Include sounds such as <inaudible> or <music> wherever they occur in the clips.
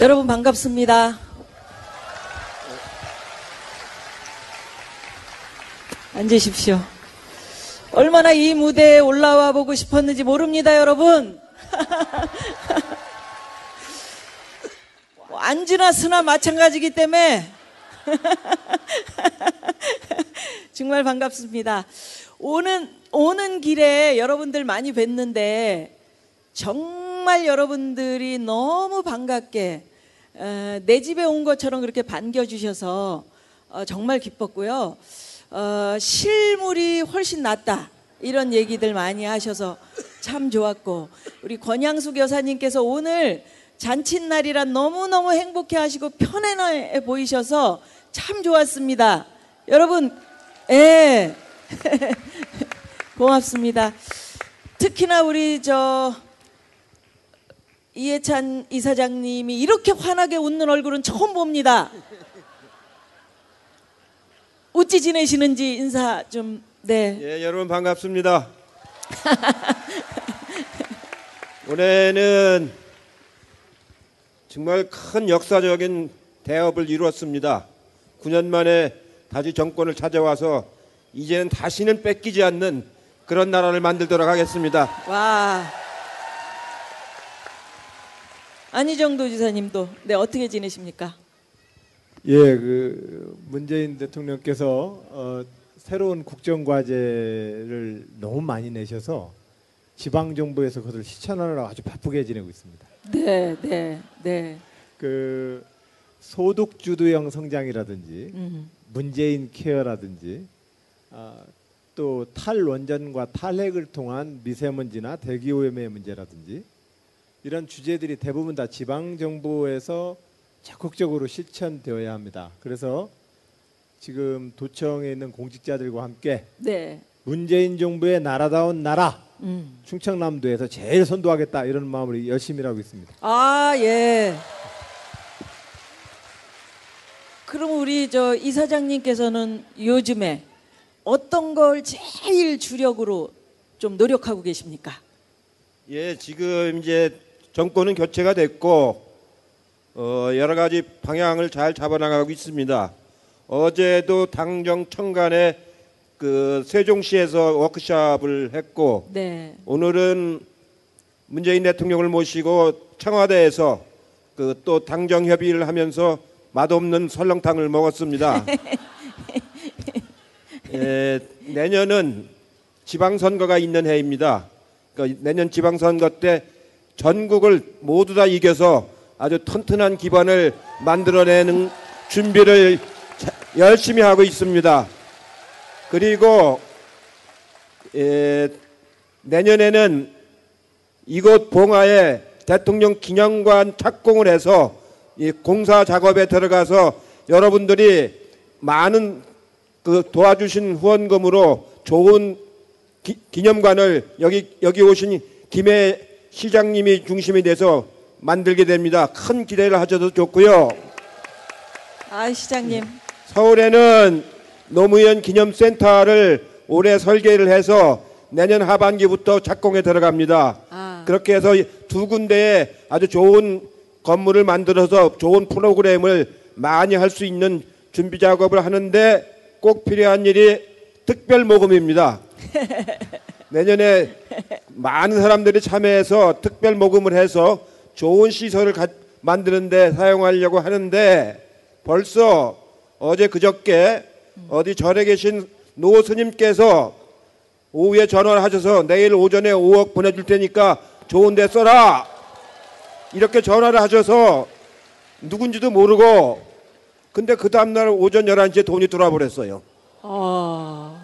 여러분 반갑습니다. 앉으십시오. 얼마나 이 무대에 올라와 보고 싶었는지 모릅니다, 여러분. <laughs> 안지나 쓰나 마찬가지기 때문에 <laughs> 정말 반갑습니다. 오는 오는 길에 여러분들 많이 뵀는데 정말 여러분들이 너무 반갑게 어, 내 집에 온 것처럼 그렇게 반겨주셔서 어, 정말 기뻤고요. 어, 실물이 훨씬 낫다. 이런 얘기들 많이 하셔서 참 좋았고 우리 권양숙 여사님께서 오늘 잔칫날이라 너무너무 행복해 하시고 편안해 보이셔서 참 좋았습니다. 여러분, 예. <laughs> 고맙습니다. 특히나 우리 저 이해찬 이사장님이 이렇게 환하게 웃는 얼굴은 처음 봅니다. 어찌 지내시는지 인사 좀 네. 예, 여러분 반갑습니다. <laughs> 올해는 정말 큰 역사적인 대업을 이루었습니다. 9년 만에 다시 정권을 찾아와서 이제는 다시는 뺏기지 않는 그런 나라를 만들도록 하겠습니다. 와. 안희정 도지사님도 네 어떻게 지내십니까? 예, 그 문재인 대통령께서 어, 새로운 국정 과제를 너무 많이 내셔서 지방 정부에서 그것을 실천하느라 아주 바쁘게 지내고 있습니다. 네, 네, 네. 그 소득 주도형 성장이라든지 음. 문재인 케어라든지 아, 또 탈원전과 탈핵을 통한 미세먼지나 대기 오염의 문제라든지 이런 주제들이 대부분 다 지방 정부에서 적극적으로 실천되어야 합니다. 그래서 지금 도청에 있는 공직자들과 함께 네. 문재인 정부의 나라다운 나라 음. 충청남도에서 제일 선도하겠다 이런 마음으로 열심히 하고 있습니다. 아, 예. 그럼 우리 저 이사장님께서는 요즘에 어떤 걸 제일 주력으로 좀 노력하고 계십니까? 예, 지금 이제 정권은 교체가 됐고 어, 여러 가지 방향을 잘 잡아나가고 있습니다. 어제도 당정 청간에 그 세종시에서 워크숍을 했고 네. 오늘은 문재인 대통령을 모시고 청와대에서 그 또 당정 협의를 하면서 맛없는 설렁탕을 먹었습니다. <laughs> 예, 내년은 지방선거가 있는 해입니다. 그러니까 내년 지방선거 때 전국을 모두 다 이겨서 아주 튼튼한 기반을 만들어내는 준비를 자- 열심히 하고 있습니다. 그리고 예, 내년에는 이곳 봉화에 대통령 기념관 착공을 해서 이 공사 작업에 들어가서 여러분들이 많은 그 도와주신 후원금으로 좋은 기, 기념관을 여기 여기 오신 김해 시장님이 중심이 돼서 만들게 됩니다. 큰 기대를 하셔도 좋고요. 아, 시장님. 서울에는 노무현 기념센터를 올해 설계를 해서 내년 하반기부터 착공에 들어갑니다. 아. 그렇게 해서 두 군데에 아주 좋은 건물을 만들어서 좋은 프로그램을 많이 할 수 있는 준비 작업을 하는데 꼭 필요한 일이 특별 모금입니다. <laughs> 내년에 많은 사람들이 참여해서 특별 모금을 해서 좋은 시설을 가- 만드는데 사용하려고 하는데 벌써 어제 그저께 어디 절에 계신 노 스님께서 오후에 전화를 하셔서 내일 오전에 5억 보내줄 테니까 좋은 데 써라 이렇게 전화를 하셔서 누군지도 모르고 근데 그 다음날 오전 11시에 돈이 들어와 버렸어요. 어.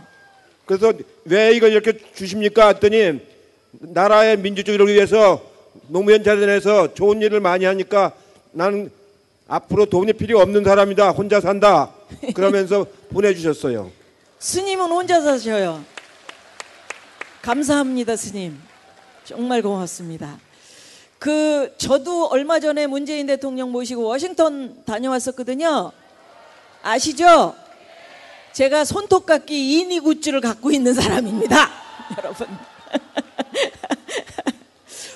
그래서 왜 이걸 이렇게 주십니까? 했더니 나라의 민주주의를 위해서 노무현 재단에서 좋은 일을 많이 하니까 나는 앞으로 돈이 필요 없는 사람이다. 혼자 산다. 그러면서 <laughs> 보내주셨어요. 스님은 혼자 사셔요. 감사합니다, 스님. 정말 고맙습니다. 그 저도 얼마 전에 문재인 대통령 모시고 워싱턴 다녀왔었거든요. 아시죠? 제가 손톱깎이 이니 굿즈를 갖고 있는 사람입니다. <laughs> 여러분. <laughs>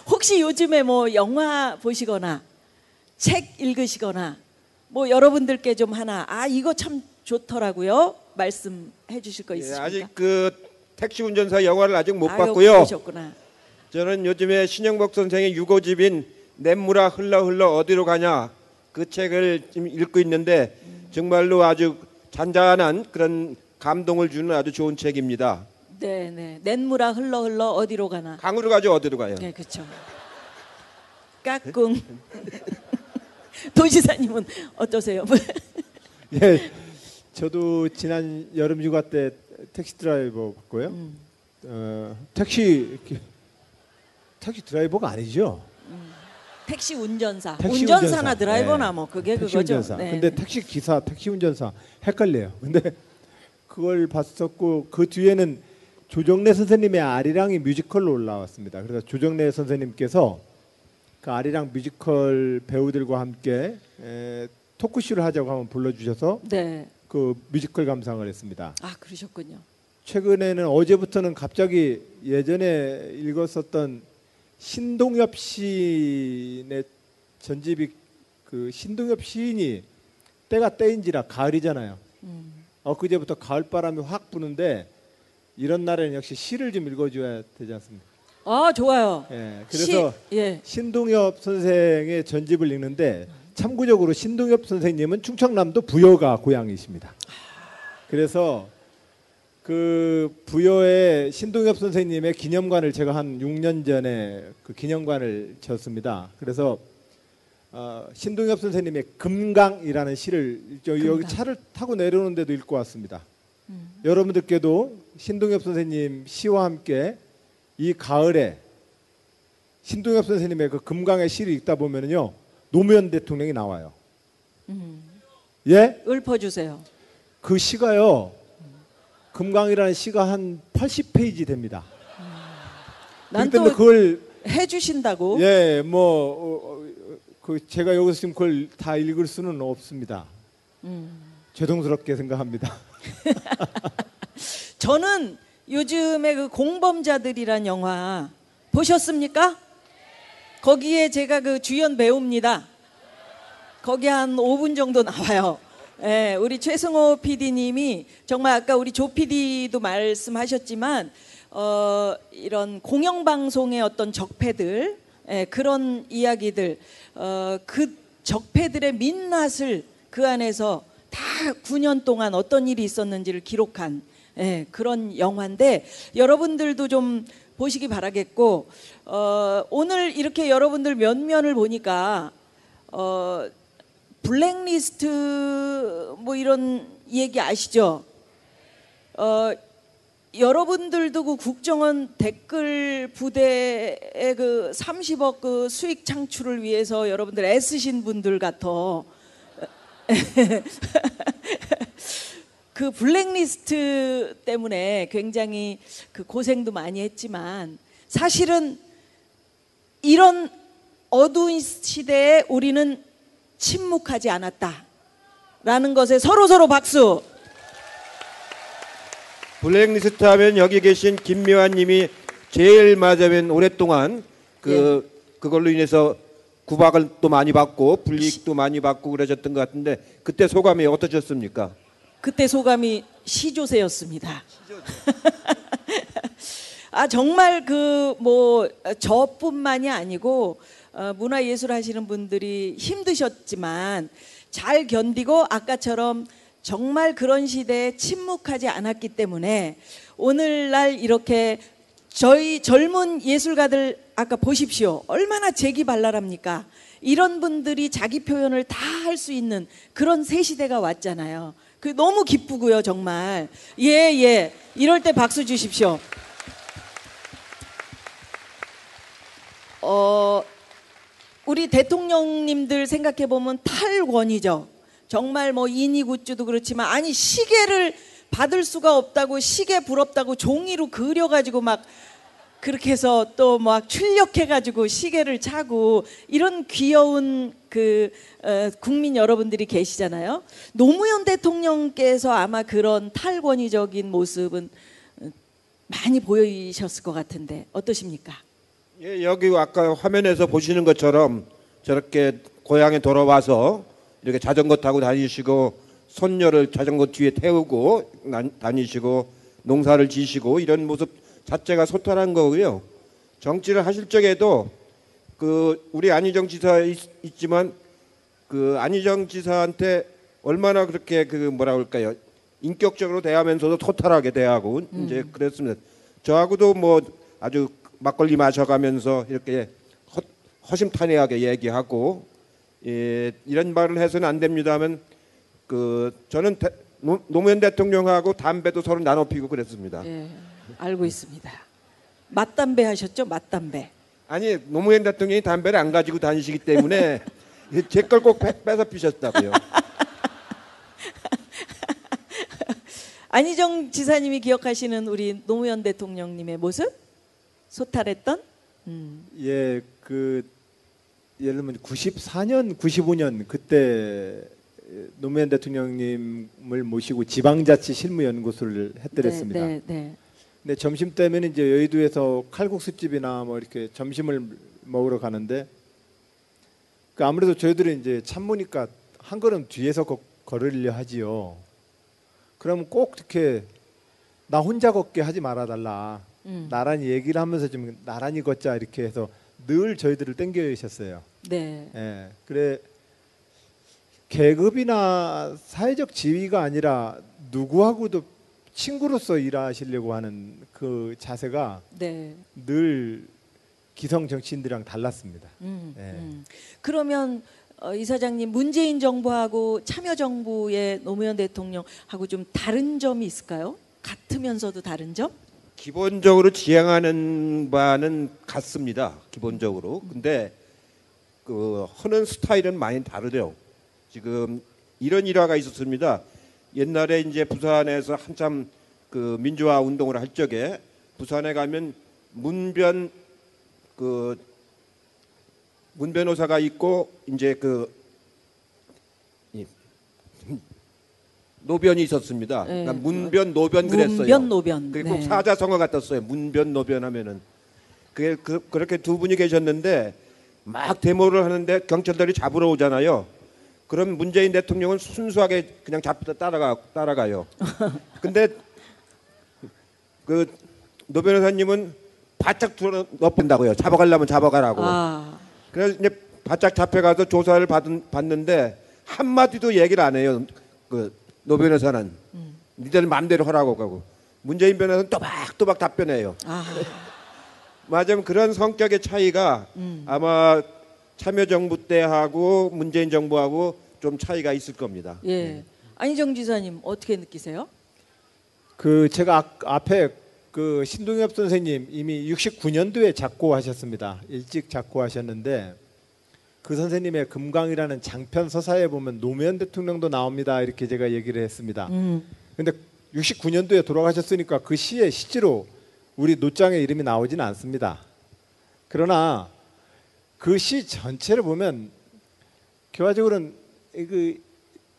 혹시 요즘에 뭐 영화 보시거나 책 읽으시거나 뭐 여러분들께 좀 하나 아 이거 참 좋더라고요. 말씀해 주실 거 예, 있으십니까? 아직 그 택시 운전사 영화를 아직 못 아유, 봤고요. 보셨구나. 저는 요즘에 신영복 선생의 유고집인 냇물아 흘러 흘러 어디로 가냐 그 책을 지금 읽고 있는데 정말로 아주 잔잔한 그런 감동을 주는 아주 좋은 책입니다. 네, 네. 냇물아 흘러 흘러 어디로 가나. 강으로 가죠 어디로 가요? 네, 그렇죠. 까꿍. <laughs> 도지사님은 어떠세요? <laughs> 예, 저도 지난 여름 휴가 때 택시 드라이버 봤고요. 어, 택시 택시 드라이버가 아니죠. 택시 운전사. 택시 운전사나 운전사. 드라이버나 네. 뭐 그게 택시 그거죠. 운전사. 네. 근데 택시 기사, 택시 운전사 헷갈려요. 근데 <laughs> 그걸 봤었고 그 뒤에는 조정래 선생님의 아리랑이 뮤지컬로 올라왔습니다. 그래서 조정래 선생님께서 그 아리랑 뮤지컬 배우들과 함께 에, 토크쇼를 하자고 한번 불러주셔서 네. 그 뮤지컬 감상을 했습니다. 아, 그러셨군요. 최근에는 어제부터는 갑자기 예전에 읽었었던 신동엽 시인의 전집이 그 신동엽 시인이 때가 때인지라 가을이잖아요. 음. 엊그제부터 가을 바람이 확 부는데 이런 날에는 역시 시를 좀 읽어줘야 되지 않습니까? 아, 좋아요. 예, 그래서 시, 예. 신동엽 선생의 전집을 읽는데 참고적으로 신동엽 선생님은 충청남도 부여가 고향이십니다. 그래서 그 부여의 신동엽 선생님의 기념관을 제가 한 6년 전에 그 기념관을 졌습니다. 그래서 어, 신동엽 선생님의 금강이라는 시를 저 여기 금강. 차를 타고 내려오는데도 읽고 왔습니다. 여러분들께도 신동엽 선생님 시와 함께 이 가을에 신동엽 선생님의 그 금강의 시를 읽다 보면요 노무현 대통령이 나와요. 음. 예? 읊어주세요. 그 시가요 금강이라는 시가 한 80페이지 됩니다. 난 그렇기 때문에 또 그걸 해주신다고. 예뭐 그 제가 여기서 지금 그걸 다 읽을 수는 없습니다. 음. 죄송스럽게 생각합니다. <laughs> 저는 요즘에 그 공범자들이란 영화 보셨습니까? 거기에 제가 그 주연 배우입니다. 거기 한 5분 정도 나와요. 예, 우리 최승호 PD님이 정말 아까 우리 조 PD도 말씀하셨지만 어, 이런 공영방송의 어떤 적폐들 예, 그런 이야기들 어, 그 적폐들의 민낯을 그 안에서 다 9년 동안 어떤 일이 있었는지를 기록한 예, 그런 영화인데 여러분들도 좀 보시기 바라겠고 어, 오늘 이렇게 여러분들 면면을 보니까 어, 블랙리스트 뭐 이런 얘기 아시죠? 어, 여러분들도 그 국정원 댓글 부대의 그 30억 그 수익 창출을 위해서 여러분들 애쓰신 분들 같아. <laughs> 그 블랙리스트 때문에 굉장히 그 고생도 많이 했지만 사실은 이런 어두운 시대에 우리는 침묵하지 않았다 라는 것에 서로 서로 박수. 블랙리스트 하면 여기 계신 김미환 님이 제일 맞으면 오랫동안 그 그걸로 인해서 구박을 또 많이 받고 불이익도 많이 받고 그러셨던 것 같은데 그때 소감이 어떠셨습니까? 그때 소감이 시조세였습니다. <laughs> 아 정말 그 뭐 저뿐만이 아니고 어, 문화예술 하시는 분들이 힘드셨지만 잘 견디고 아까처럼 정말 그런 시대에 침묵하지 않았기 때문에 오늘날 이렇게 저희 젊은 예술가들 아까 보십시오. 얼마나 재기발랄합니까? 이런 분들이 자기 표현을 다 할 수 있는 그런 새 시대가 왔잖아요. 그 너무 기쁘고요, 정말. 예, 예. 이럴 때 박수 주십시오. 어, 우리 대통령님들 생각해 보면 탈권이죠. 정말 뭐 이니굿즈도 그렇지만 아니 시계를 받을 수가 없다고 시계 부럽다고 종이로 그려가지고 막 그렇게 해서 또 막 출력해가지고 시계를 차고 이런 귀여운 그 어, 국민 여러분들이 계시잖아요. 노무현 대통령께서 아마 그런 탈권위적인 모습은 어, 많이 보이셨을 것 같은데 어떠십니까? 예, 여기 아까 화면에서 보시는 것처럼 저렇게 고향에 돌아와서 이렇게 자전거 타고 다니시고 손녀를 자전거 뒤에 태우고 나- 다니시고 농사를 지시고 이런 모습 자체가 소탈한 거고요. 정치를 하실 적에도 그 우리 안희정 지사 있, 있지만 그 안희정 지사한테 얼마나 그렇게 그 뭐라 그럴까요? 인격적으로 대하면서도 소탈하게 대하고 이제 그랬습니다. 저하고도 뭐 아주 막걸리 마셔가면서 이렇게 허, 허심탄회하게 얘기하고 예, 이런 말을 해서는 안 됩니다만 그 저는 대, 노, 노무현 대통령하고 담배도 서로 나눠 피고 그랬습니다. 예, 알고 있습니다. 맞담배 하셨죠? 맞담배. 아니 노무현 대통령이 담배를 안 가지고 다니시기 때문에 <laughs> 제 걸꼭 뺏어 피셨다고요. <laughs> 안희정 지사님이 기억하시는 우리 노무현 대통령님의 모습? 소탈했던? 음. 예, 그 예를 들면 94년, 95년 그때 노무현 대통령님을 모시고 지방자치 실무연구소를 했더랬습니다. 네, 네, 네. 근데 점심 때면 이제 여의도에서 칼국수집이나 뭐 이렇게 점심을 먹으러 가는데 그 아무래도 저희들은 이제 참모니까 한 걸음 뒤에서 거, 걸으려 하지요. 그러면 꼭 이렇게 나 혼자 걷게 하지 말아 달라. 음. 나란히 얘기를 하면서 좀 나란히 걷자 이렇게 해서 늘 저희들을 땡겨주셨어요. 네. 예. 그래 계급이나 사회적 지위가 아니라 누구하고도 친구로서 일하시려고 하는 그 자세가 네. 늘 기성 정치인들이랑 달랐습니다. 음, 네. 음. 그러면 어, 이사장님 문재인 정부하고 참여 정부의 노무현 대통령하고 좀 다른 점이 있을까요? 같으면서도 다른 점? 기본적으로 지향하는 바는 같습니다. 기본적으로. 근데 그 하는 스타일은 많이 다르죠. 지금 이런 일화가 있었습니다. 옛날에 이제 부산에서 한참 그 민주화 운동을 할 적에 부산에 가면 문변 그 문변호사가 있고 이제 그 노변이 있었습니다. 네. 그러니까 문변 노변 그랬어요. 문변 노변. 그게 꼭 네. 사자성어 같았어요. 문변 노변 하면은 그게 그, 그렇게 두 분이 계셨는데 막 데모를 하는데 경찰들이 잡으러 오잖아요. 그럼 문재인 대통령은 순수하게 그냥 잡다 따라가 따라가요. <laughs> 근데 그 노 변호사님은 바짝 들어 넣어본다고요. 잡아가려면 잡아가라고. 아, 그래서 이제 바짝 잡혀가서 조사를 받은, 받는데 한 마디도 얘기를 안 해요. 그 노 변호사는 니들 마음대로 하라고 하고 문재인 변호사는 또박또박 답변해요. 아, <laughs> 맞으면 그런 성격의 차이가 음. 아마 참여정부 때하고 문재인 정부하고 좀 차이가 있을 겁니다. 예. 안희정 지사님 어떻게 느끼세요? 그 제가 아, 앞에 그 신동엽 선생님 이미 69년도에 작고하셨습니다. 일찍 작고하셨는데 그 선생님의 금강이라는 장편 서사에 보면 노무현 대통령도 나옵니다. 이렇게 제가 얘기를 했습니다. 음, 근데 69년도에 돌아가셨으니까 그 시에 실제로 우리 노장의 이름이 나오지는 않습니다. 그러나 그 시 전체를 보면 결과적으로는 그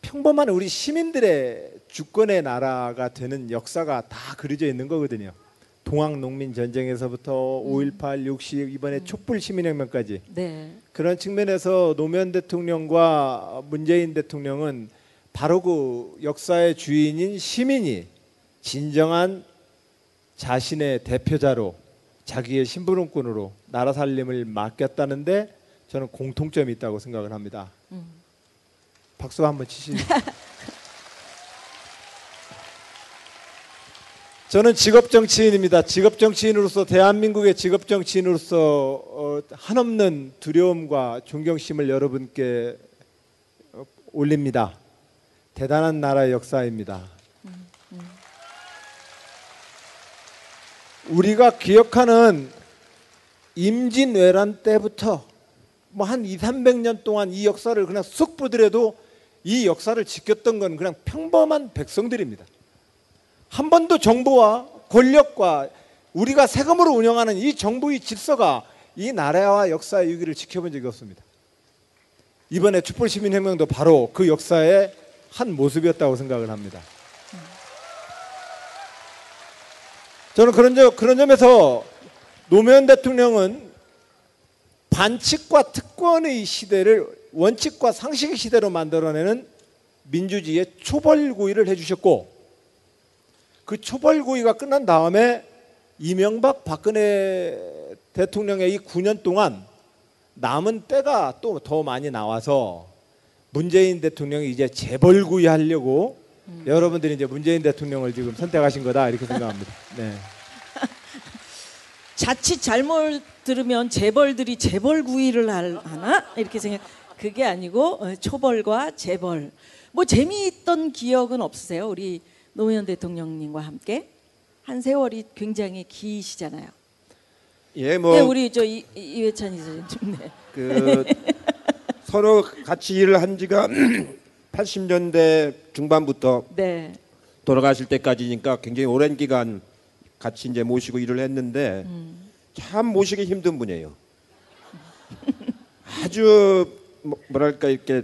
평범한 우리 시민들의 주권의 나라가 되는 역사가 다 그려져 있는 거거든요. 동학 농민 전쟁에서부터 5.18, 60 이번에 촛불 시민혁명까지 네. 그런 측면에서 노무현 대통령과 문재인 대통령은 바로 그 역사의 주인인 시민이 진정한 자신의 대표자로 자기의 심부름꾼으로 나라 살림을 맡겼다는데 저는 공통점이 있다고 생각을 합니다. 음. 박수 한번 치시죠. <laughs> 저는 직업 정치인입니다. 직업 정치인으로서 대한민국의 직업 정치인으로서 어, 한없는 두려움과 존경심을 여러분께 어, 올립니다. 대단한 나라의 역사입니다. 우리가 기억하는 임진왜란 때부터 뭐 한 2, 300년 동안 이 역사를 그냥 쑥 보더라도 이 역사를 지켰던 건 그냥 평범한 백성들입니다. 한 번도 정부와 권력과 우리가 세금으로 운영하는 이 정부의 질서가 이 나라와 역사의 유기를 지켜본 적이 없습니다. 이번에 촛불시민혁명도 바로 그 역사의 한 모습이었다고 생각을 합니다. 저는 그런 점, 그런 점에서 노무현 대통령은 반칙과 특권의 시대를 원칙과 상식의 시대로 만들어내는 민주주의의 초벌구이를 해주셨고 그 초벌구이가 끝난 다음에 이명박 박근혜 대통령의 이 9년 동안 남은 때가 또 더 많이 나와서 문재인 대통령이 이제 재벌구이 하려고 여러분들이 이제 문재인 대통령을 지금 선택하신 거다 이렇게 생각합니다. 네. <laughs> 자칫 잘못 들으면 재벌들이 재벌 구이를 할- 하나 이렇게 생각. 그게 아니고 어, 초벌과 재벌. 뭐 재미있던 기억은 없으세요? 우리 노무현 대통령님과 함께 한 세월이 굉장히 기시잖아요. 예, 뭐 네, 우리 저 이, 이- 이회찬 이사님. 네. 그 서로 같이 일을 한 지가 <clears throat> 80년대 중반부터 네. 돌아가실 때까지니까 굉장히 오랜 기간 같이 이제 모시고 일을 했는데 참 모시기 힘든 분이에요. <laughs> 아주 뭐- 뭐랄까 이렇게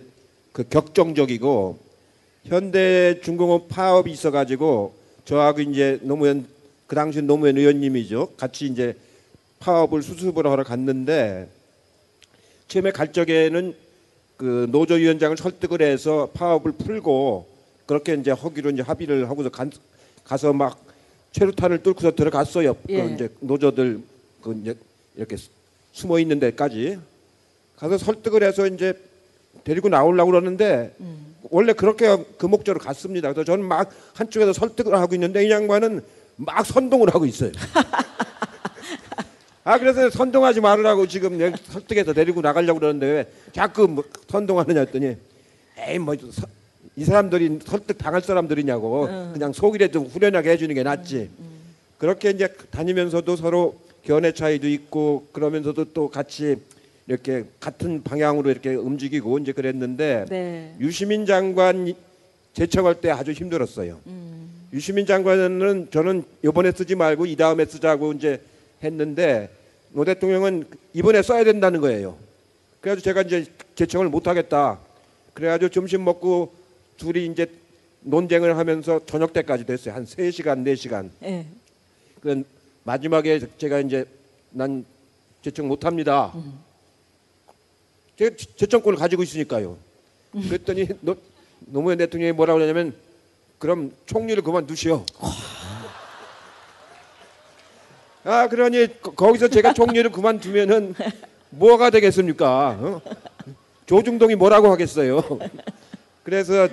그 격정적이고 현대 중공업 파업이 있어가지고 저하고 이제 노무현 그 당시 노무현 의원님이죠. 같이 이제 파업을 수습을 하러 갔는데 처음에 갈 적에는 그 노조위원장을 설득을 해서 파업을 풀고 그렇게 이제 하기로 이제 합의를 하고서 간, 가서 막 최루탄을 뚫고서 들어갔어요. 예. 그 이제 노조들 그 이제 이렇게 수- 숨어 있는 데까지 가서 설득을 해서 이제 데리고 나오려고 그러는데 원래 그렇게 그 목적으로 갔습니다. 그래서 저는 막 한쪽에서 설득을 하고 있는데 이 양반은 막 선동을 하고 있어요. <laughs> 아 그래서 선동하지 말으라고 지금 설득해서 데리고 나가려고 그러는데 왜 자꾸 뭐 선동하느냐 했더니 에이 뭐 이 사람들이 설득 당할 사람들이냐고 그냥 속이라도 후련하게 해주는 게 낫지 그렇게 이제 다니면서도 서로 견해 차이도 있고 그러면서도 또 같이 이렇게 같은 방향으로 이렇게 움직이고 이제 그랬는데 네. 유시민 장관 제청할 때 아주 힘들었어요. 유시민 장관은 저는 이번에 쓰지 말고 이 다음에 쓰자고 이제 했는데 노 대통령은 이번에 써야 된다는 거예요. 그래가지고 제가 이제 제청을 못 하겠다. 그래가지고 점심 먹고 둘이 이제 논쟁을 하면서 저녁 때까지 됐어요. 한 3시간, 4시간. 네. 그 마지막에 제가 이제 난 제청 못 합니다. 제가 제청권을 가지고 있으니까요. 그랬더니 노, 노무현 대통령이 뭐라고 그러냐면 그럼 총리를 그만두시오. <laughs> 아 그러니 거- 거기서 제가 총리를 그만두면은 뭐가 되겠습니까? 어? 조중동이 뭐라고 하겠어요? 그래서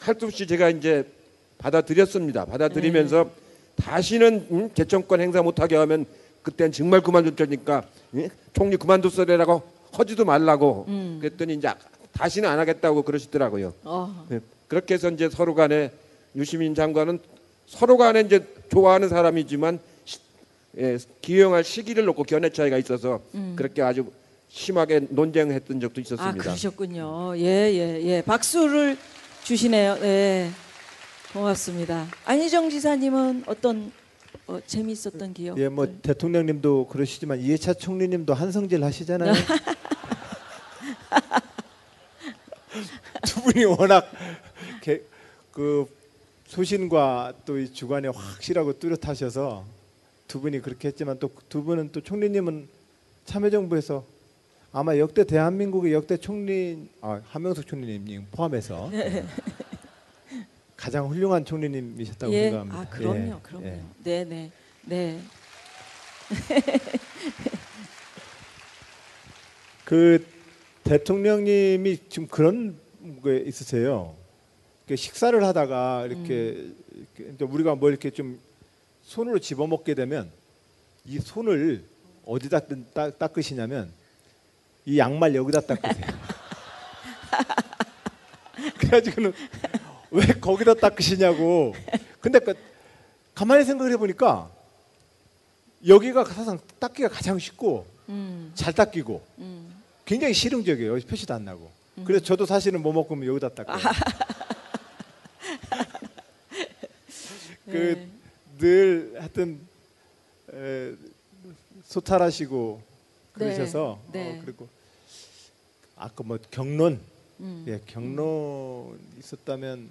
할수 없이 제가 이제 받아들였습니다. 받아들이면서 다시는 음, 재청권 행사 못하게 하면 그땐 정말 그만둘 테니까 예? 총리 그만뒀어라고 하지도 말라고 그랬더니 이제 다시는 안 하겠다고 그러시더라고요. 어. 예, 그렇게 해서 이제 서로 간에 유시민 장관은 서로 간에 이제 좋아하는 사람이지만 시- 예, 기용할 시기를 놓고 견해 차이가 있어서 그렇게 아주 심하게 논쟁했던 적도 아 있었습니다. 그러셨군요. 예예 예, 박수를 주시네요. 네. 고맙습니다. 안희정 지사님은 어떤 어, 재미있었던 기억? 예, 뭐 대통령님도 그러시지만 이해차 총리님도 한성질 하시잖아요. <laughs> 분이 워낙 개- 그 소신과 또 이 주관이 확실하고 뚜렷하셔서 두 분이 그렇게 했지만 또 두 분은 또 총리님은 참여정부에서 아마 역대 대한민국의 역대 총리 아, 한명숙 총리님 포함해서 <laughs> 가장 훌륭한 총리님이셨다고 예. 생각합니다. 아 그럼요, 예, 그럼요. 예. 네, 네, 네. <laughs> 그 대통령님이 지금 그런 게 있으세요. 그 식사를 하다가 이렇게, 이렇게 이제 우리가 뭐 이렇게 좀 손으로 집어먹게 되면 이 손을 어디다 닦- 닦으시냐면 이 양말 여기다 닦으세요. <laughs> 그래가지고는 왜 거기다 닦으시냐고. 근데 그 가만히 생각을 해보니까 여기가 사실상 닦기가 가장 쉽고 음, 잘 닦이고 음. 굉장히 실용적이에요. 표시도 안 나고. 그래서 저도 사실은 뭐 먹으면 여기다 닦아요. <laughs> 그늘 하여튼 에, 소탈하시고 그러셔서 네, 네. 어, 그리고 아까 뭐 경론 음. 예 경론 있었다면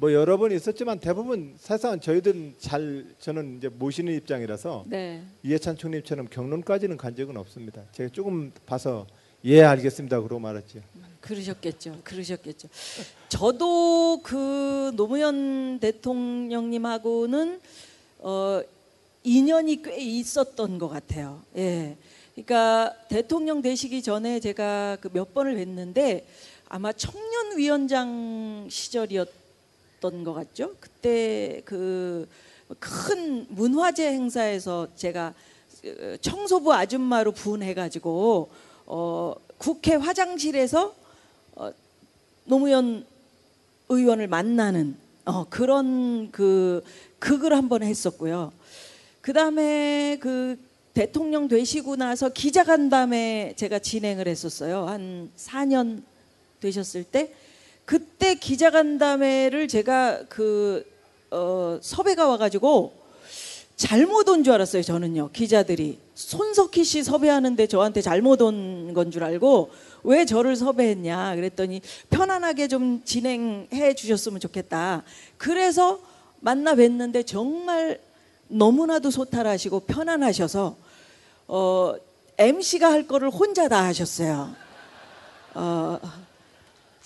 뭐 여러 번 있었지만 대부분 사실상 저희들은 잘 저는 이제 모시는 입장이라서 네. 이해찬 총리처럼 경론까지는 간 적은 없습니다. 제가 조금 봐서 예 알겠습니다 그러고 말았죠. 그러셨겠죠. 그러셨겠죠. 저도 그 노무현 대통령님하고는 어 인연이 꽤 있었던 것 같아요. 예. 그러니까 대통령 되시기 전에 제가 그 몇 번을 뵀는데 아마 청년위원장 시절이었 던 것 같죠. 그때 그 큰 문화재 행사에서 제가 어, 청소부 아줌마로 부은해가지고 어, 국회 화장실에서 어, 노무현 의원을 만나는 어, 그런 그 극을 한번 했었고요. 그 다음에 그 대통령 되시고 나서 기자간담회 제가 진행을 했었어요. 한 4년 되셨을 때 그때 기자간담회를 제가 그 어, 섭외가 와가지고 잘못 온 줄 알았어요. 저는요 기자들이 손석희 씨 섭외하는데 저한테 잘못 온 건 줄 알고 왜 저를 섭외했냐 그랬더니 편안하게 좀 진행해 주셨으면 좋겠다. 그래서 만나 뵀는데 정말 너무나도 소탈하시고 편안하셔서 어, MC가 할 거를 혼자 다 하셨어요. 어,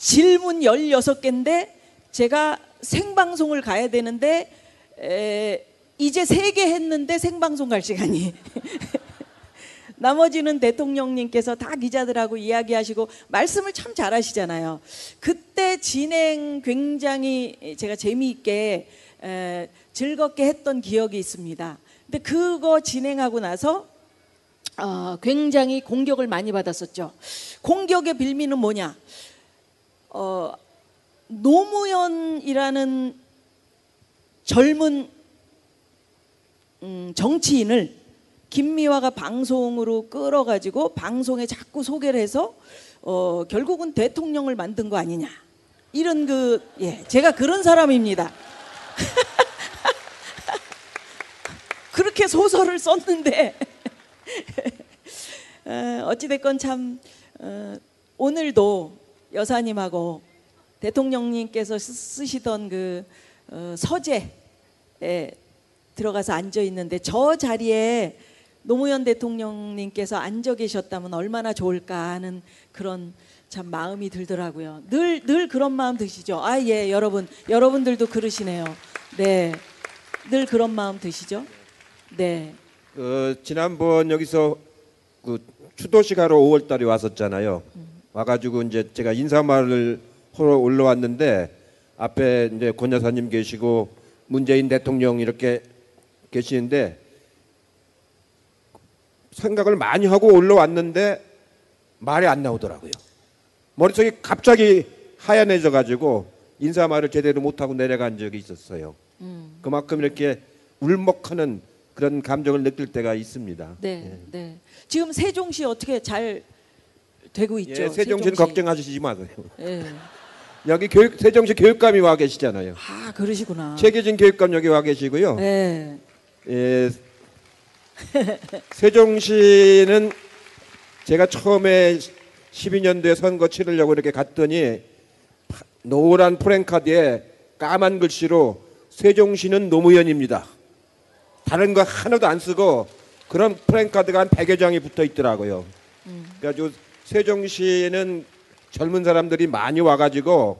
질문 16개인데 제가 생방송을 가야 되는데 에, 이제 세개 했는데 생방송 갈 시간이 <laughs> 나머지는 대통령님께서 다 기자들하고 이야기하시고 말씀을 참 잘하시잖아요. 그때 진행 굉장히 제가 재미있게 에, 즐겁게 했던 기억이 있습니다. 근데 그거 진행하고 나서 어, 굉장히 공격을 많이 받았었죠. 공격의 빌미는 뭐냐? 어, 노무현이라는 젊은 음, 정치인을 김미화가 방송으로 끌어가지고 방송에 자꾸 소개를 해서 어, 결국은 대통령을 만든 거 아니냐 이런 그 예, 제가 그런 사람입니다. <laughs> 그렇게 소설을 썼는데 <laughs> 어, 어찌됐건 참 어, 오늘도 여사님하고 대통령님께서 쓰- 쓰시던 그 어, 서재에 들어가서 앉아 있는데 저 자리에 노무현 대통령님께서 앉아 계셨다면 얼마나 좋을까 하는 그런 참 마음이 들더라고요. 늘 늘 그런 마음 드시죠. 아 예, 여러분 여러분들도 그러시네요. 네, 늘 그런 마음 드시죠. 네, 어, 지난번 여기서 그 추도식 하러 5월달에 왔었잖아요. 와가지고 이제 제가 인사말을 하러 올라왔는데 앞에 이제 권 여사님 계시고 문재인 대통령 이렇게 계시는데 생각을 많이 하고 올라왔는데 말이 안 나오더라고요. 머릿속이 갑자기 하얀해져 가지고 인사말을 제대로 못하고 내려간 적이 있었어요. 그만큼 이렇게 울먹하는 그런 감정을 느낄 때가 있습니다. 네, 네. 지금 세종시 어떻게 잘 되고 있죠? 예, 세종시는 걱정하시지 마세요. 예. <laughs> 여기 교육 세종시 교육감이 와 계시잖아요. 아 그러시구나. 최계진 교육감 여기 와 계시고요. 네. 예, <laughs> 세종시는 제가 처음에 12년도에 선거 치르려고 이렇게 갔더니 파- 노란 프랭카드에 까만 글씨로 세종시는 노무현입니다. 다른 거 하나도 안 쓰고 그런 프랭카드가 한 100여 장이 붙어 있더라고요. 그래가지고 세종시는 젊은 사람들이 많이 와가지고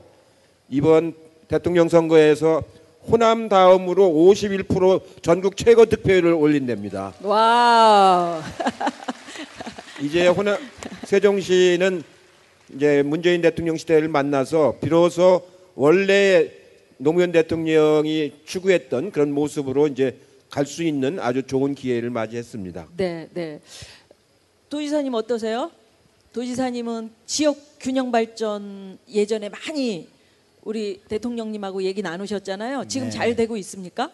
이번 대통령 선거에서 호남 다음으로 51% 전국 최고 득표율을 올린답니다. 와. <laughs> 이제 호남 세종시는 이제 문재인 대통령 시대를 만나서 비로소 원래 노무현 대통령이 추구했던 그런 모습으로 이제 갈 수 있는 아주 좋은 기회를 맞이했습니다. 네, 네. 도지사님 어떠세요? 도지사님은 지역 균형 발전 예전에 많이 우리 대통령님하고 얘기 나누셨잖아요. 지금 네. 잘 되고 있습니까?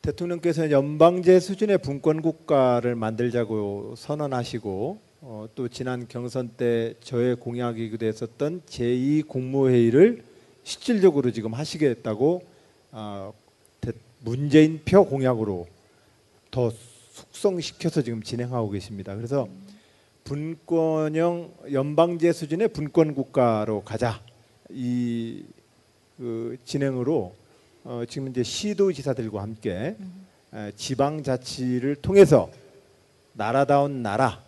대통령께서는 연방제 수준의 분권 국가를 만들자고 선언하시고 어, 또 지난 경선 때 저의 공약이기도 했었던 제2 국무회의를 실질적으로 지금 하시겠다고 어, 대- 문재인 표 공약으로 더 숙성시켜서 지금 진행하고 계십니다. 그래서 분권형 연방제 수준의 분권 국가로 가자 이 그 진행으로 어, 지금 이제 시도지사들과 함께 에, 지방자치를 통해서 나라다운 나라,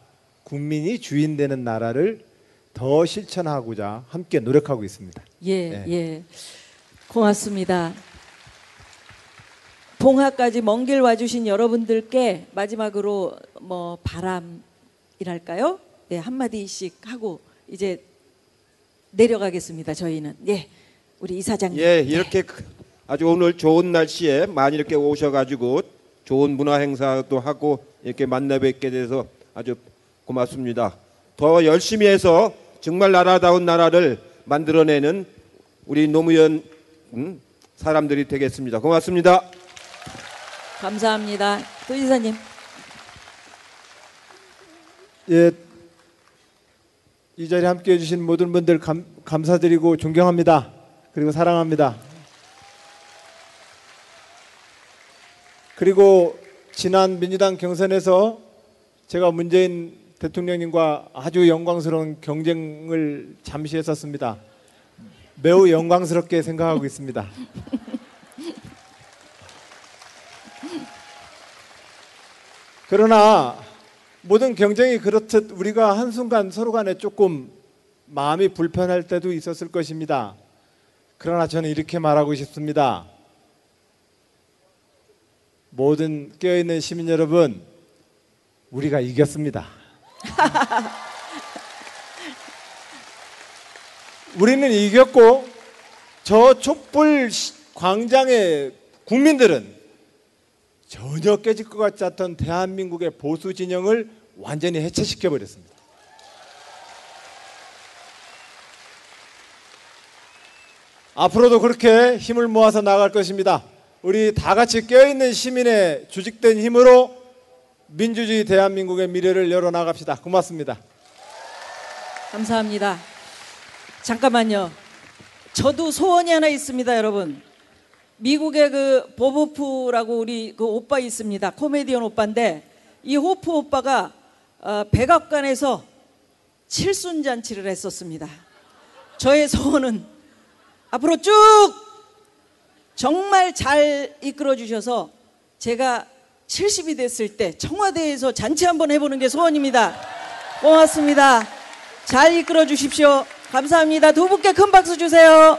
국민이 주인되는 나라를 더 실천하고자 함께 노력하고 있습니다. 예, 네. 예. 고맙습니다. 봉화까지 먼 길 와주신 여러분들께 마지막으로 뭐 바람 이랄까요? 네, 한마디씩 하고 이제 내려가겠습니다. 저희는. 예. 우리 이사장님. 예, 이렇게 그- 아주 오늘 좋은 날씨에 많이 이렇게 오셔 가지고 좋은 문화 행사도 하고 이렇게 만나 뵙게 돼서 아주 고맙습니다. 더 열심히 해서 정말 나라다운 나라를 만들어내는 우리 노무현 음, 사람들이 되겠습니다. 고맙습니다. 감사합니다. 또 이사님. 예, 이 자리에 함께 해주신 모든 분들 감, 감사드리고 존경합니다. 그리고 사랑합니다. 그리고 지난 민주당 경선에서 제가 문재인 대통령님과 아주 영광스러운 경쟁을 잠시 했었습니다. 매우 영광스럽게 생각하고 있습니다. 그러나 모든 경쟁이 그렇듯 우리가 한순간 서로 간에 조금 마음이 불편할 때도 있었을 것입니다. 그러나 저는 이렇게 말하고 싶습니다. 모든 깨어있는 시민 여러분, 우리가 이겼습니다. <laughs> 우리는 이겼고, 저 촛불 시- 광장의 국민들은 전혀 깨질 것 같지 않던 대한민국의 보수 진영을 완전히 해체시켜 버렸습니다. 앞으로도 그렇게 힘을 모아서 나갈 것입니다. 우리 다 같이 깨어있는 시민의 주직된 힘으로 민주주의 대한민국의 미래를 열어 나갑시다. 고맙습니다. 감사합니다. 잠깐만요. 저도 소원이 하나 있습니다, 여러분. 미국의 그 보보프라고 우리 그 오빠 있습니다. 코미디언 오빠인데 이 호프 오빠가 어, 백악관에서 칠순 잔치를 했었습니다. 저의 소원은 앞으로 쭉 정말 잘 이끌어 주셔서 제가 70이 됐을 때 청와대에서 잔치 한번 해보는 게 소원입니다. 고맙습니다. 잘 이끌어 주십시오. 감사합니다. 두 분께 큰 박수 주세요.